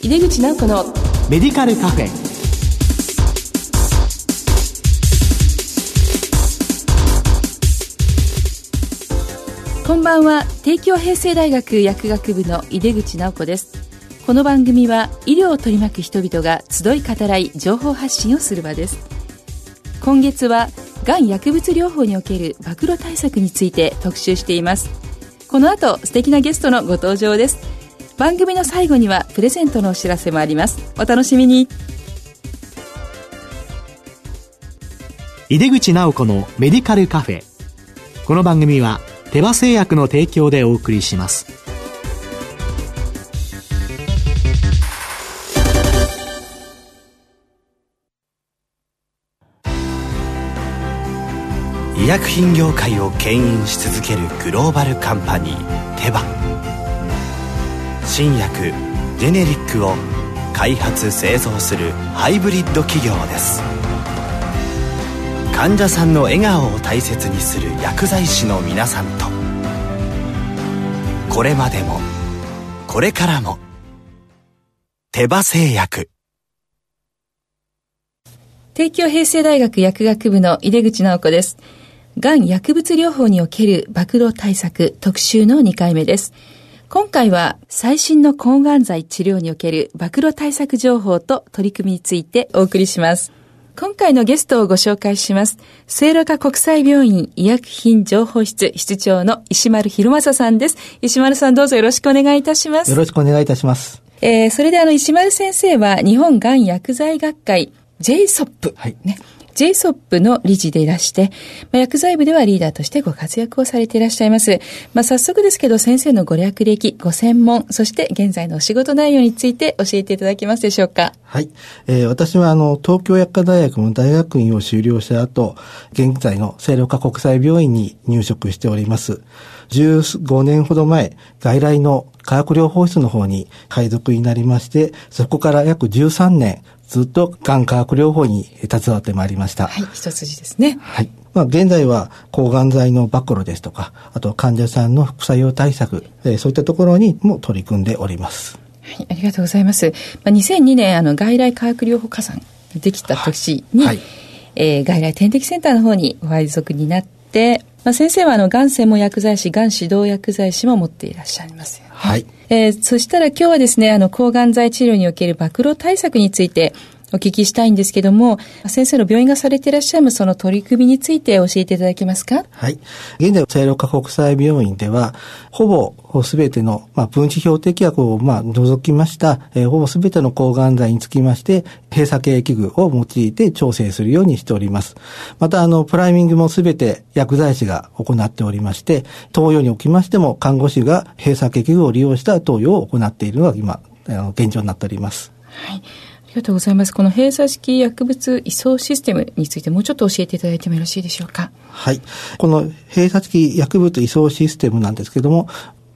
井出口直子のメディカルカフェ。こんばんは。帝京平成大学薬学部の井出口直子です。この番組は医療を取り巻く人々が集い語らい情報発信をする場です。今月はがん薬物療法における暴露対策について特集しています。この後素敵なゲストのご登場です番組の最後にはプレゼントのお知らせもあります。お楽しみに。井出口直子のメディカルカフェ。この番組は手羽製薬の提供でお送りします。医薬品業界を牽引し続けるグローバルカンパニーテバ新薬ジェネリックを開発製造するハイブリッド企業です。患者さんの笑顔を大切にする薬剤師の皆さんと。これまでもこれからも手羽製薬。帝京平成大学薬学部の井出口直子です。がん薬物療法における暴露対策特集の2回目です。今回は最新の抗がん剤治療における暴露対策情報と取り組みについてお送りします今回のゲストをご紹介します。聖路加国際病院医薬品情報室室長の石丸博正さんです。石丸さんどうぞよろしくお願いいたします。よろしくお願いいたします。えー、それであの石丸先生は日本がん薬剤学会 JSOP、はい、ね、JSOP の理事でいらして、まあ、薬剤部ではリーダーとしてご活躍をされていらっしゃいます。まあ、早速ですけど、先生のご略歴、ご専門、そして現在のお仕事内容について教えていただけますでしょうか？はい。えー、私は、あの、東京薬科大学の大学院を修了した後、現在の聖路加国際病院に入職しております。15年ほど前、外来の化学療法室の方に配属になりまして、そこから約13年、ずっとがん化学療法に携わってまいりました。はい、一筋ですね。はい。まあ、現在は抗がん剤の暴露ですとか、あと患者さんの副作用対策、えー、そういったところにも取り組んでおります。はい、ありがとうございます。まあ、2002年、あの、外来化学療法加算できた年に、はい、えー、外来点滴センターの方にご配属になって、まあ、先生はあの、がん専門薬剤師、がん指導薬剤師も持っていらっしゃいますよ、ね。はい。えー、そしたら今日はですね、あの、抗がん剤治療における暴露対策についてお聞きしたいんですけども、先生の病院がされていらっしゃるその取り組みについて教えていただけますか？はい。現在、聖路加国際病院では、ほぼすべての、まあ、分子標的薬を、まあ、除きました、えー、ほぼすべての抗がん剤につきまして、閉鎖系器具を用いて調整するようにしております。また、あの、プライミングもすべて薬剤師が行っておりまして、投与におきましても、看護師が閉鎖系器具を利用した投与を行っているのが今、あの現状になっております。はい。ありがとうございます。この閉鎖式薬物移送システムについてもうちょっと教えていただいてもよろしいでしょうか？はい。この閉鎖式薬物移送システムなんですけども、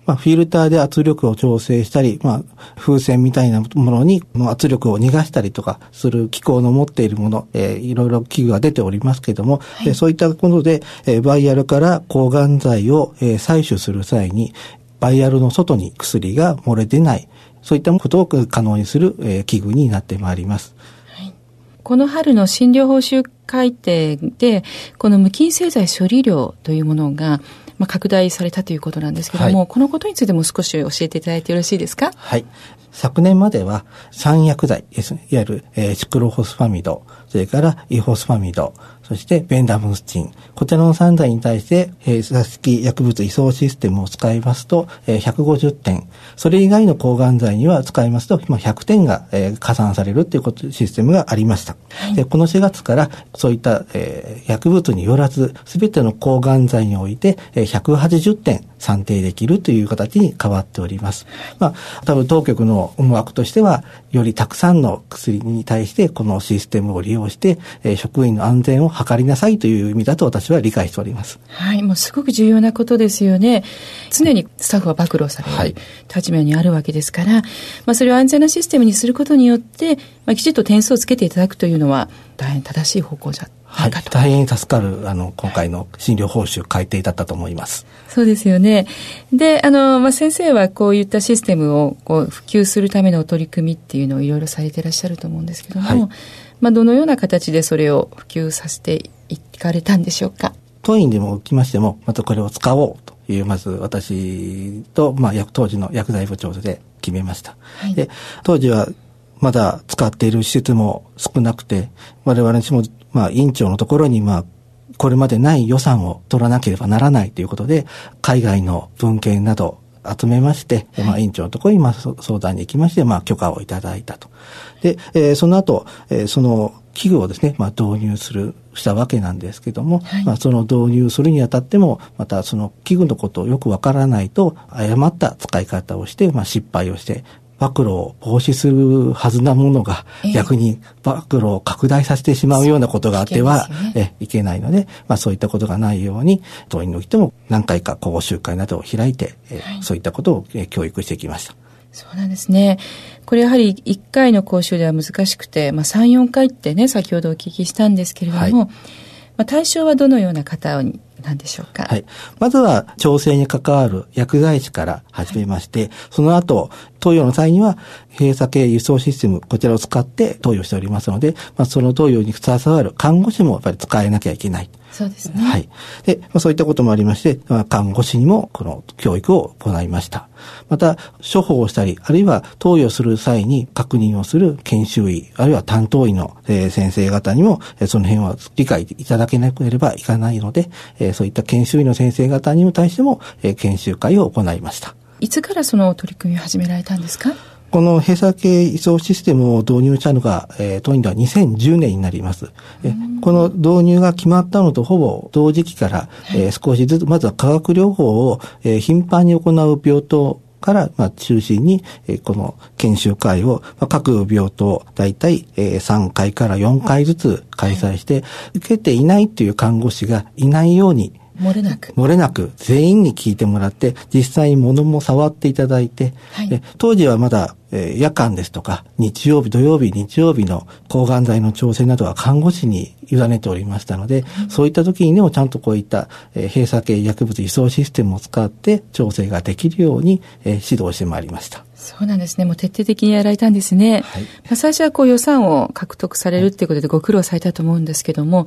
まあ、フィルターで圧力を調整したり、まあ、風船みたいなものに圧力を逃がしたりとかする機構の持っているもの、えー、いろいろ器具が出ておりますけれども、はい、そういったことで、えー、バイアルから抗がん剤を、えー、採取する際に、バイアルの外に薬が漏れ出ない、そういったことを可能にする、えー、器具になってまいります。この春の診療報酬改定で、この無菌製剤処理量というものが、まあ、拡大されたということなんですけれども、はい、このことについても少し教えていただいてよろしいですか？はい。昨年までは三薬剤、いわゆる、えー、シクロホスファミド、それからイホスファミド、そしてベンダムスチン。こちらの3剤に対して、えー、座敷薬物移送システムを使いますと、えー、150点。それ以外の抗がん剤には使いますと、今100点が、えー、加算されるということ、システムがありました。はい、でこの4月から、そういった、えー、薬物によらず、すべての抗がん剤において、えー、180点算定できるという形に変わっております。まあ、多分当局の思惑としては、よりたくさんの薬に対してこのシステムを利用して、えー、職員の安全を測りなさいという意味だと私は理解しております。はい、もうすごく重要なことですよね。常にスタッフは暴露される立場にあるわけですから、まあそれを安全なシステムにすることによって、まあきちっと点数をつけていただくというのは大変正しい方向じゃはい、大変助かる、あの、今回の診療報酬改定だったと思います。そうですよね。で、あの、まあ、先生はこういったシステムをこう普及するための取り組みっていうのをいろいろされていらっしゃると思うんですけども、はい、まあ、どのような形でそれを普及させていかれたんでしょうか？当院でも起きましても、またこれを使おうという、まず私と、まあ、当時の薬剤部長で決めました。はい、で、当時はまだ使っている施設も少なくて、我々もまあ、委員長のところに、まあ、これまでない予算を取らなければならないということで、海外の文献など集めまして、はい、まあ、委員長のところに、まあ、相談に行きまして、まあ、許可をいただいたと。で、えー、その後、えー、その器具をですね、まあ、導入する、したわけなんですけども、はい、まあ、その導入するにあたっても、またその器具のことをよくわからないと、誤った使い方をして、まあ、失敗をして、暴露を防止するはずなものが、逆に暴露を拡大させてしまうようなことがあっては、ね、えいけないので、まあそういったことがないように、当院においても何回か講習会などを開いて、えはい、そういったことを、え教育してきました。そうなんですね。これやはり1回の講習では難しくて、まあ3、4回ってね、先ほどお聞きしたんですけれども、はい、まあ対象はどのような方になんでしょうか？はい。まずは調整に関わる薬剤師から始めまして、はい、その後、投与の際には、閉鎖系輸送システム、こちらを使って投与しておりますので、まあ、その投与に携わる看護師もやっぱり使えなきゃいけない。そうですね。はい。で、まあ、そういったこともありまして、まあ、看護師にもこの教育を行いました。また、処方をしたり、あるいは投与する際に確認をする研修医、あるいは担当医の、えー、先生方にも、えー、その辺は理解いただけなければいかないので、えー、そういった研修医の先生方にも対しても、えー、研修会を行いました。いつからその取り組みを始められたんですか？この閉鎖系移送システムを導入したのが、えー、当院では2010年になります。えこの導入が決まったのとほぼ同時期から、えー、少しずつ、まずは化学療法を、えー、頻繁に行う病棟から、まあ、中心に、えー、この研修会を、まあ、各病棟、だいたい、えー、3回から4回ずつ開催して、受けていないという看護師がいないように、漏れなく。漏れなく、全員に聞いてもらって、実際に物も触っていただいて、はい、当時はまだ、えー、夜間ですとか、日曜日、土曜日、日曜日の抗がん剤の調整などは看護師に委ねておりましたので、うん、そういった時にでもちゃんとこういった、えー、閉鎖系薬物移送システムを使って調整ができるように、えー、指導してまいりました。そうなんですね。もう徹底的にやられたんですね。はい、まあ、最初はこう予算を獲得されるっていうことでご苦労されたと思うんですけども、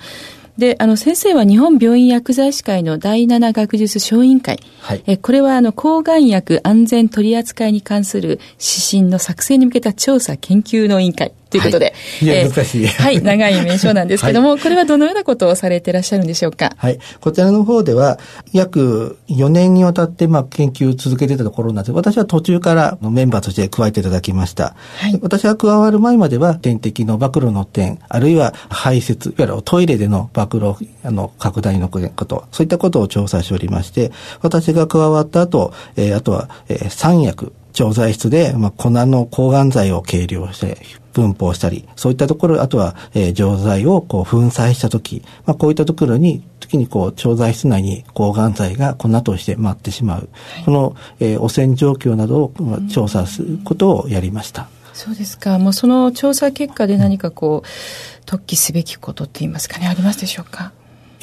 で、あの、先生は日本病院薬剤師会の第7学術小委員会。はい。え、これは、あの、抗がん薬安全取扱いに関する指針の作成に向けた調査研究の委員会。ということで。はい、えー、難しい。はい、長い名称なんですけども、はい、これはどのようなことをされていらっしゃるんでしょうか？はい。こちらの方では、約4年にわたって、まあ、研究を続けてたところなんです私は途中からメンバーとして加えていただきました。はい。私が加わる前までは、点滴の暴露の点、あるいは排泄、いわゆるトイレでの暴露、あの、拡大のこと、そういったことを調査しておりまして、私が加わった後、えー、あとは、えー、三薬、調剤室で、まあ、粉の抗がん剤を計量して、分法したり、そういったところ、あとは、えー、錠剤をこう粉砕したとき、まあ、こういったところに、時にこう、調剤室内に抗がん剤が粉として舞ってしまう。はい、この、えー、汚染状況などを、まあ、調査することをやりました。そうですか。もうその調査結果で何かこう、突起すべきことって言いますかね、ありますでしょうか？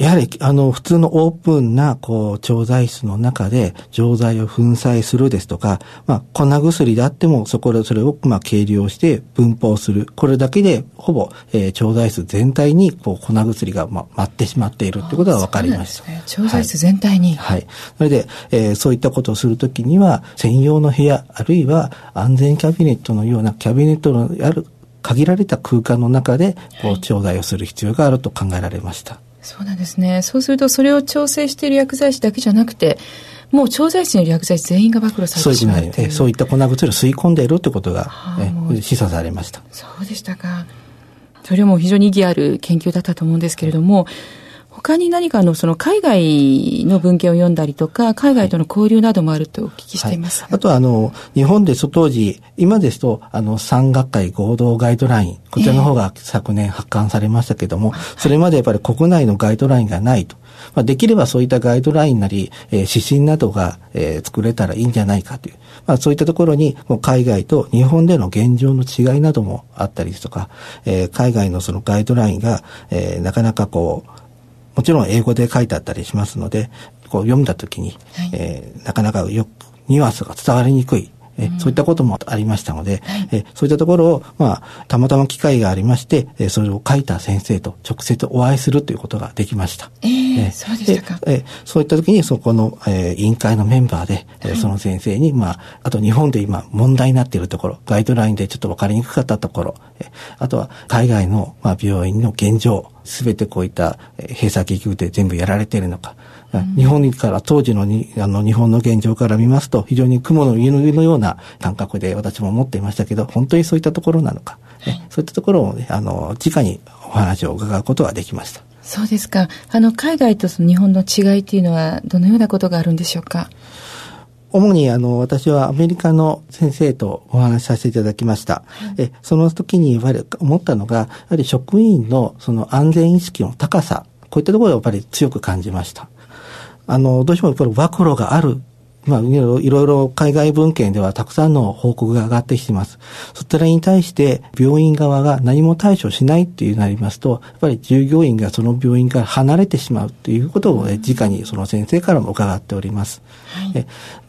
やはり、あの、普通のオープンな、こう、調剤室の中で、錠剤を粉砕するですとか、まあ、粉薬であっても、そこでそれを、まあ、計量して分包する。これだけで、ほぼ、えー、調剤室全体に、こう、粉薬が、まあ、舞ってしまっているってことが分かりました。ね、調剤室全体に。はい。はい、それで、えー、そういったことをするときには、専用の部屋、あるいは安全キャビネットのようなキャビネットのある限られた空間の中で、こう、調剤をする必要があると考えられました。はいそうなんですね。そうすると、それを調整している薬剤師だけじゃなくて、もう調剤室にいる薬剤師全員が暴露されてしまうそうそういった粉薬を吸い込んでいるということが、え示唆されました。そうでしたか。それも非常に意義ある研究だったと思うんですけれども、他に何かのその海外の文献を読んだりとか、海外との交流などもあるとお聞きしています。はい、あとは、あの、日本で当時、今ですと、あの、産学会合同ガイドライン、こちらの方が昨年発刊されましたけども、えー、それまでやっぱり国内のガイドラインがないと。まあ、できればそういったガイドラインなり、えー、指針などが、えー、作れたらいいんじゃないかという。まあ、そういったところに、海外と日本での現状の違いなどもあったりですとか、えー、海外のそのガイドラインが、えー、なかなかこう、もちろん英語で書いてあったりしますので、こう読んだときに、はい、えー、なかなかよくニュアンスが伝わりにくいえ、そういったこともありましたので、はい、えそういったところを、まあ、たまたま機会がありまして、えそれを書いた先生と直接お会いするということができました。えー、えそうでしたか。えそういった時に、そこの、え委員会のメンバーで、え、はい、その先生に、まあ、あと日本で今問題になっているところ、ガイドラインでちょっと分かりにくかったところ、えあとは海外の、まあ、病院の現状、すべてこういった、え閉鎖結局で全部やられているのか、日本から当時のにあの日本の現状から見ますと非常に雲の上のような感覚で私も思っていましたけど本当にそういったところなのか、はい、そういったところを、ね、あの直にお話を伺うことができました。そうですか。あの海外とその日本の違いというのはどのようなことがあるんでしょうか？主にあの私はアメリカの先生とお話しさせていただきました。はい、えその時に思ったのが、やはり職員のその安全意識の高さ、こういったところをやっぱり強く感じました。あの、どうしてもやっぱり暴露があるまあ、いろいろ海外文献ではたくさんの報告が上がってきています。そちらに対して病院側が何も対処しないっていうなりますと、やっぱり従業員がその病院から離れてしまうっていうことを、ね、直にその先生からも伺っております。はい、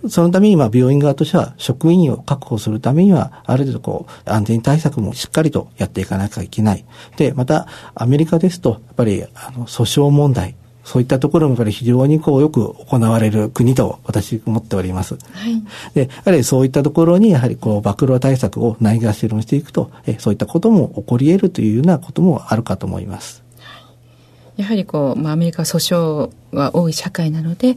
そのためにまあ病院側としては職員を確保するためには、ある程度こう安全対策もしっかりとやっていかなきゃいけない。で、またアメリカですと、やっぱりあの訴訟問題、そういったところもやっぱり非常にこうよく行われる国と私思っております。はい、で、やはりそういったところにやはりこう暴露対策をないがしろにしていくと、えそういったことも起こり得るというようなこともあるかと思います。やはりこう、まあ、アメリカ訴訟が多い社会なので、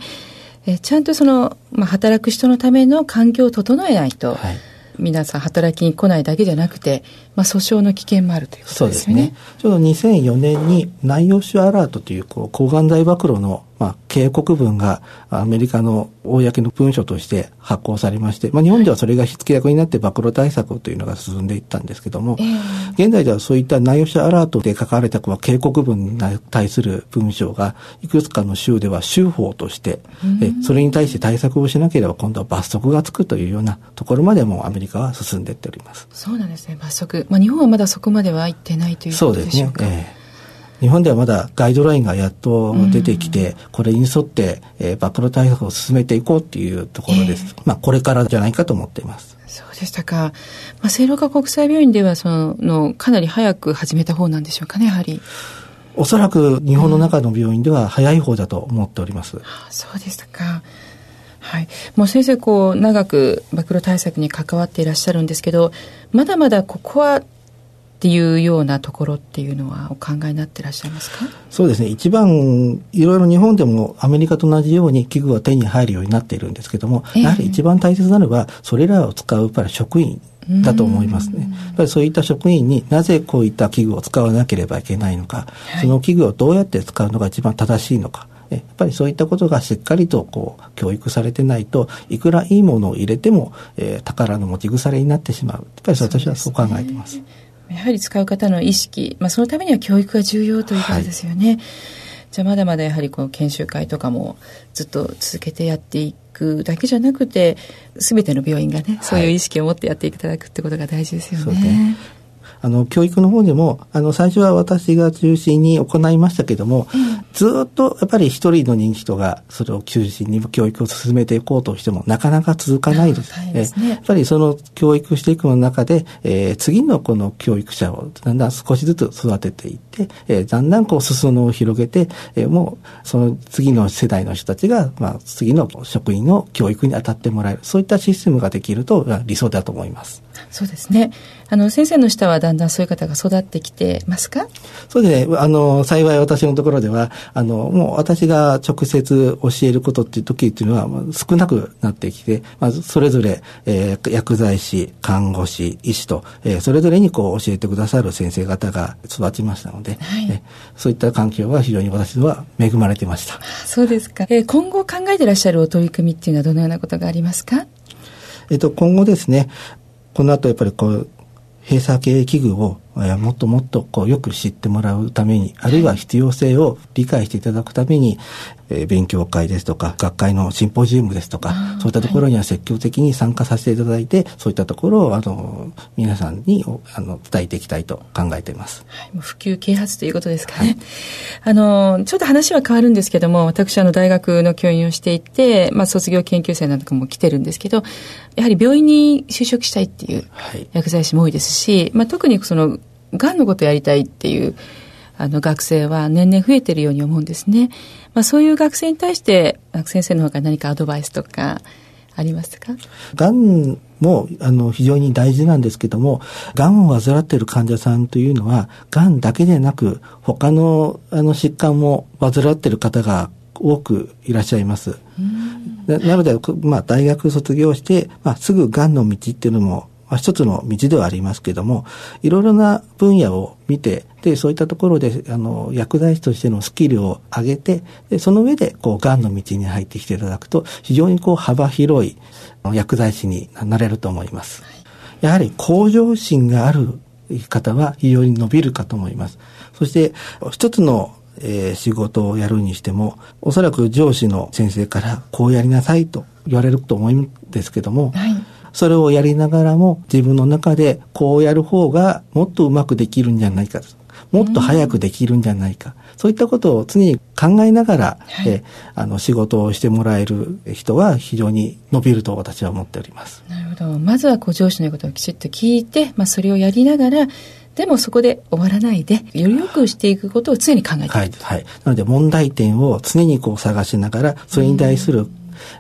えちゃんとその、まあ、働く人のための環境を整えないと、はい皆さん働きに来ないだけじゃなくて、まあ、訴訟の危険もあるということですよね。ちょうど2004年に内容種アラートというこう抗がん剤暴露のまあ、警告文がアメリカの公の文書として発行されまして、まあ、日本ではそれが火付け役になって暴露対策というのが進んでいったんですけども、えー、現在ではそういった内容者アラートで書かれた警告文に対する文章がいくつかの州では州法として、えそれに対して対策をしなければ今度は罰則がつくというようなところまでもアメリカは進んでいっております。そうなんですね、罰則。まあ、日本はまだそこまでは行ってないということでしょうか。そうですね。えー日本ではまだガイドラインがやっと出てきて、これに沿って、えー、暴露対策を進めていこうっていうところです。えー、まあ、これからじゃないかと思っています。そうでしたか。まあ、聖路加国際病院では、その、かなり早く始めた方なんでしょうかね、やはり。おそらく日本の中の病院では早い方だと思っております。うん、そうでしたか。はい、もう先生こう長く暴露対策に関わっていらっしゃるんですけどまだまだここはっていうようなところっていうのはお考えになってらっしゃいますか？そうですね。一番、いろいろ日本でもアメリカと同じように器具は手に入るようになっているんですけども、えー、やはり一番大切なのは、それらを使うやっぱり職員だと思いますね。やっぱりそういった職員になぜこういった器具を使わなければいけないのか、はい、その器具をどうやって使うのが一番正しいのか、やっぱりそういったことがしっかりとこう教育されてないといくらいいものを入れても、えー、宝の持ち腐れになってしまう。やっぱり私はそう考えています。やはり使う方の意識、まあ、そのためには教育が重要ということですよね。はい、じゃあまだまだやはりこう研修会とかもずっと続けてやっていくだけじゃなくて全ての病院がね、そういう意識を持ってやっていただくってことが大事ですよね。ねあの、教育の方でも、あの、最初は私が中心に行いましたけども、うん、ずっとやっぱり一人の人気人がそれを中心に教育を進めていこうとしても、なかなか続かないです。ですね、やっぱりその教育していくの中で、えー、次のこの教育者をだんだん少しずつ育てていって、えー、だんだんこう裾野を広げて、えー、もうその次の世代の人たちが、まあ、次の職員の教育に当たってもらえる、そういったシステムができると理想だと思います。そうですね。あの、先生の下はだんだんそういう方が育ってきてますか？そうですね。あの、幸い私のところでは、あの、もう私が直接教えることっていう時っていうのは少なくなってきて、まずそれぞれ、えー、薬剤師、看護師、医師と、えー、それぞれにこう教えてくださる先生方が育ちましたので、はい、そういった環境は非常に私は恵まれてました。そうですか。えー、今後考えていらっしゃるお取り組みっていうのはどのようなことがありますか？えっと、今後ですね、この後やっぱりこう、閉鎖系器具をもっともっとこうよく知ってもらうために、あるいは必要性を理解していただくために、えー、勉強会ですとか、学会のシンポジウムですとか、そういったところには積極的に参加させていただいて、はい、そういったところを、あの、皆さんにあの伝えていきたいと考えています。はい、普及啓発ということですかね。はい、あの、ちょっと話は変わるんですけども、私、あの、大学の教員をしていて、まあ、卒業研究生なんかも来てるんですけど、やはり病院に就職したいっていう薬剤師も多いですし、まあ、特にその、がんのことやりたいっていう、あの学生は年々増えてるように思うんですね。まあ、そういう学生に対して先生の方から何かアドバイスとかありますか？がんもあの非常に大事なんですけども、がんを患っている患者さんというのは、がんだけでなく、他のあの疾患も患っている方が多くいらっしゃいます。なので、まあ、大学卒業して、まあ、すぐがんの道っていうのもまあ、一つの道ではありますけども、いろいろな分野を見て、で、そういったところで、あの、薬剤師としてのスキルを上げて、で、その上で、こう、癌の道に入ってきていただくと、非常にこう、幅広い薬剤師になれると思います。やはり、向上心がある方は非常に伸びるかと思います。そして、一つのえー、仕事をやるにしても、おそらく上司の先生からこうやりなさいと言われると思うんですけども、はい、それをやりながらも自分の中でこうやる方がもっとうまくできるんじゃないかもっと早くできるんじゃないか、そういったことを常に考えながら、はい、えあの仕事をしてもらえる人は非常に伸びると私は思っております。なるほど。まずはこう上司の言うことをきちっと聞いて、まあ、それをやりながらでもそこで終わらないで、より良くしていくことを常に考えていく。はい。はい。なので問題点を常にこう探しながら、それに対する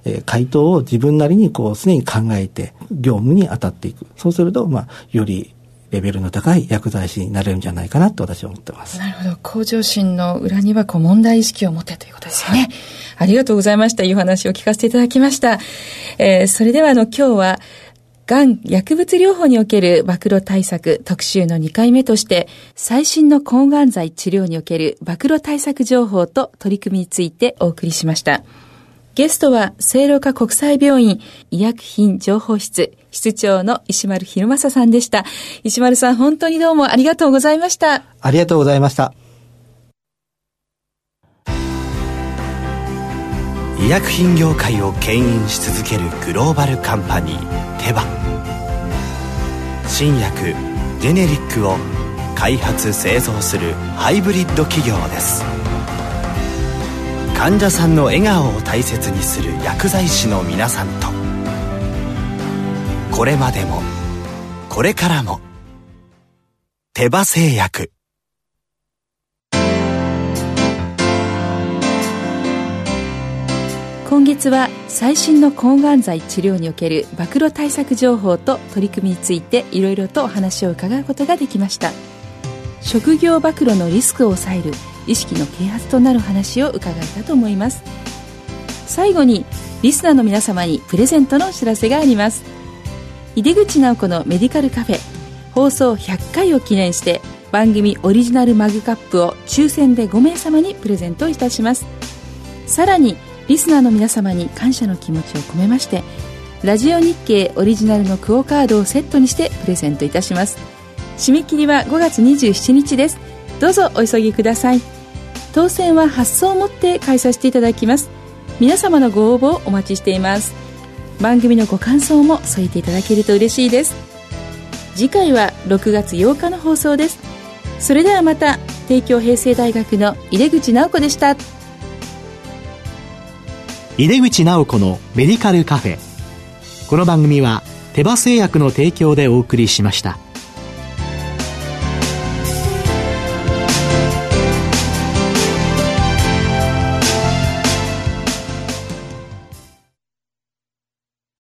えー、回答を自分なりにこう常に考えて業務に当たっていく。そうすると、まあ、よりレベルの高い薬剤師になれるんじゃないかなと私は思ってます。なるほど。向上心の裏にはこう問題意識を持ってということですよね。はい、ありがとうございました。いいお話を聞かせていただきました。えー、それではあの今日は、がん薬物療法における暴露対策特集の2回目として、最新の抗がん剤治療における暴露対策情報と取り組みについてお送りしました。ゲストは、聖路加国際病院医薬品情報室室長の石丸博正さんでした。石丸さん、本当にどうもありがとうございました。ありがとうございました。医薬品業界を牽引し続けるグローバルカンパニーテバ新薬ジェネリックを開発製造するハイブリッド企業です患者さんの笑顔を大切にする薬剤師の皆さんと。これまでもこれからも手羽製薬。今月は最新の抗がん剤治療における暴露対策情報と取り組みについていろいろとお話を伺うことができました。職業暴露のリスクを抑える意識の啓発となる話を伺えたと思います。最後にリスナーの皆様にプレゼントのお知らせがあります。井出口直子のメディカルカフェ放送100回を記念して番組オリジナルマグカップを抽選で5名様にプレゼントいたします。さらにリスナーの皆様に感謝の気持ちを込めましてラジオ日経オリジナルのクオカードをセットにしてプレゼントいたします。締め切りは5月27日です。どうぞお急ぎください。当選は発送をもって開催していただきます。皆様のご応募をお待ちしています。番組のご感想も添えていただけると嬉しいです。次回は6月8日の放送です。それではまた帝京平成大学の井出口直子でした。井出口直子のメディカルカフェ。この番組は手羽製薬の提供でお送りしました。